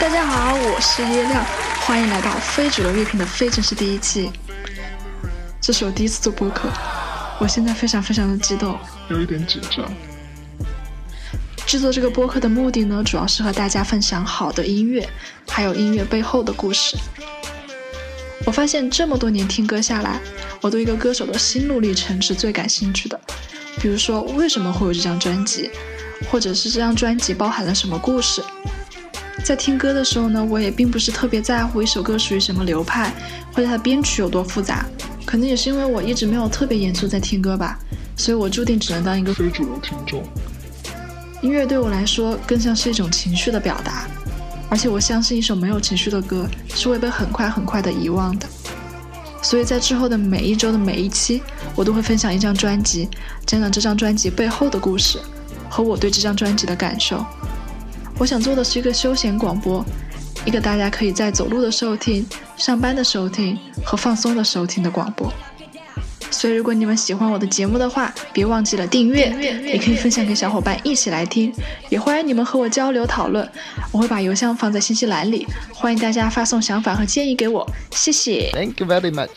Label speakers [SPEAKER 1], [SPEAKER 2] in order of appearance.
[SPEAKER 1] 大家好，我是叶亮，欢迎来到非主流乐评的非正式第一期。这是我第一次做播客，我现在非常非常的激动，
[SPEAKER 2] 有一点紧张。
[SPEAKER 1] 制作这个播客的目的呢，主要是和大家分享好的音乐，还有音乐背后的故事。我发现这么多年听歌下来，我对一个歌手的心路历程是最感兴趣的。比如说，为什么会有这张专辑，或者是这张专辑包含了什么故事。在听歌的时候呢，我也并不是特别在乎一首歌属于什么流派，或者它的编曲有多复杂。可能也是因为我一直没有特别严肃在听歌吧，所以我注定只能当一个
[SPEAKER 2] 非主流听众。
[SPEAKER 1] 音乐对我来说更像是一种情绪的表达，而且我相信一首没有情绪的歌是会被很快很快的遗忘的。所以在之后的每一周的每一期，我都会分享一张专辑，讲讲这张专辑背后的故事和我对这张专辑的感受。我想做的是一个休闲广播，一个大家可以在走路的时候听、上班的时候听和放松的时候听的广播。所以，如果你们喜欢我的节目的话，别忘记了订阅，也可以分享给小伙伴一起来听。也欢迎你们和我交流讨论，我会把邮箱放在信息栏里，欢迎大家发送想法和建议给我。谢谢。
[SPEAKER 2] Thank you very much.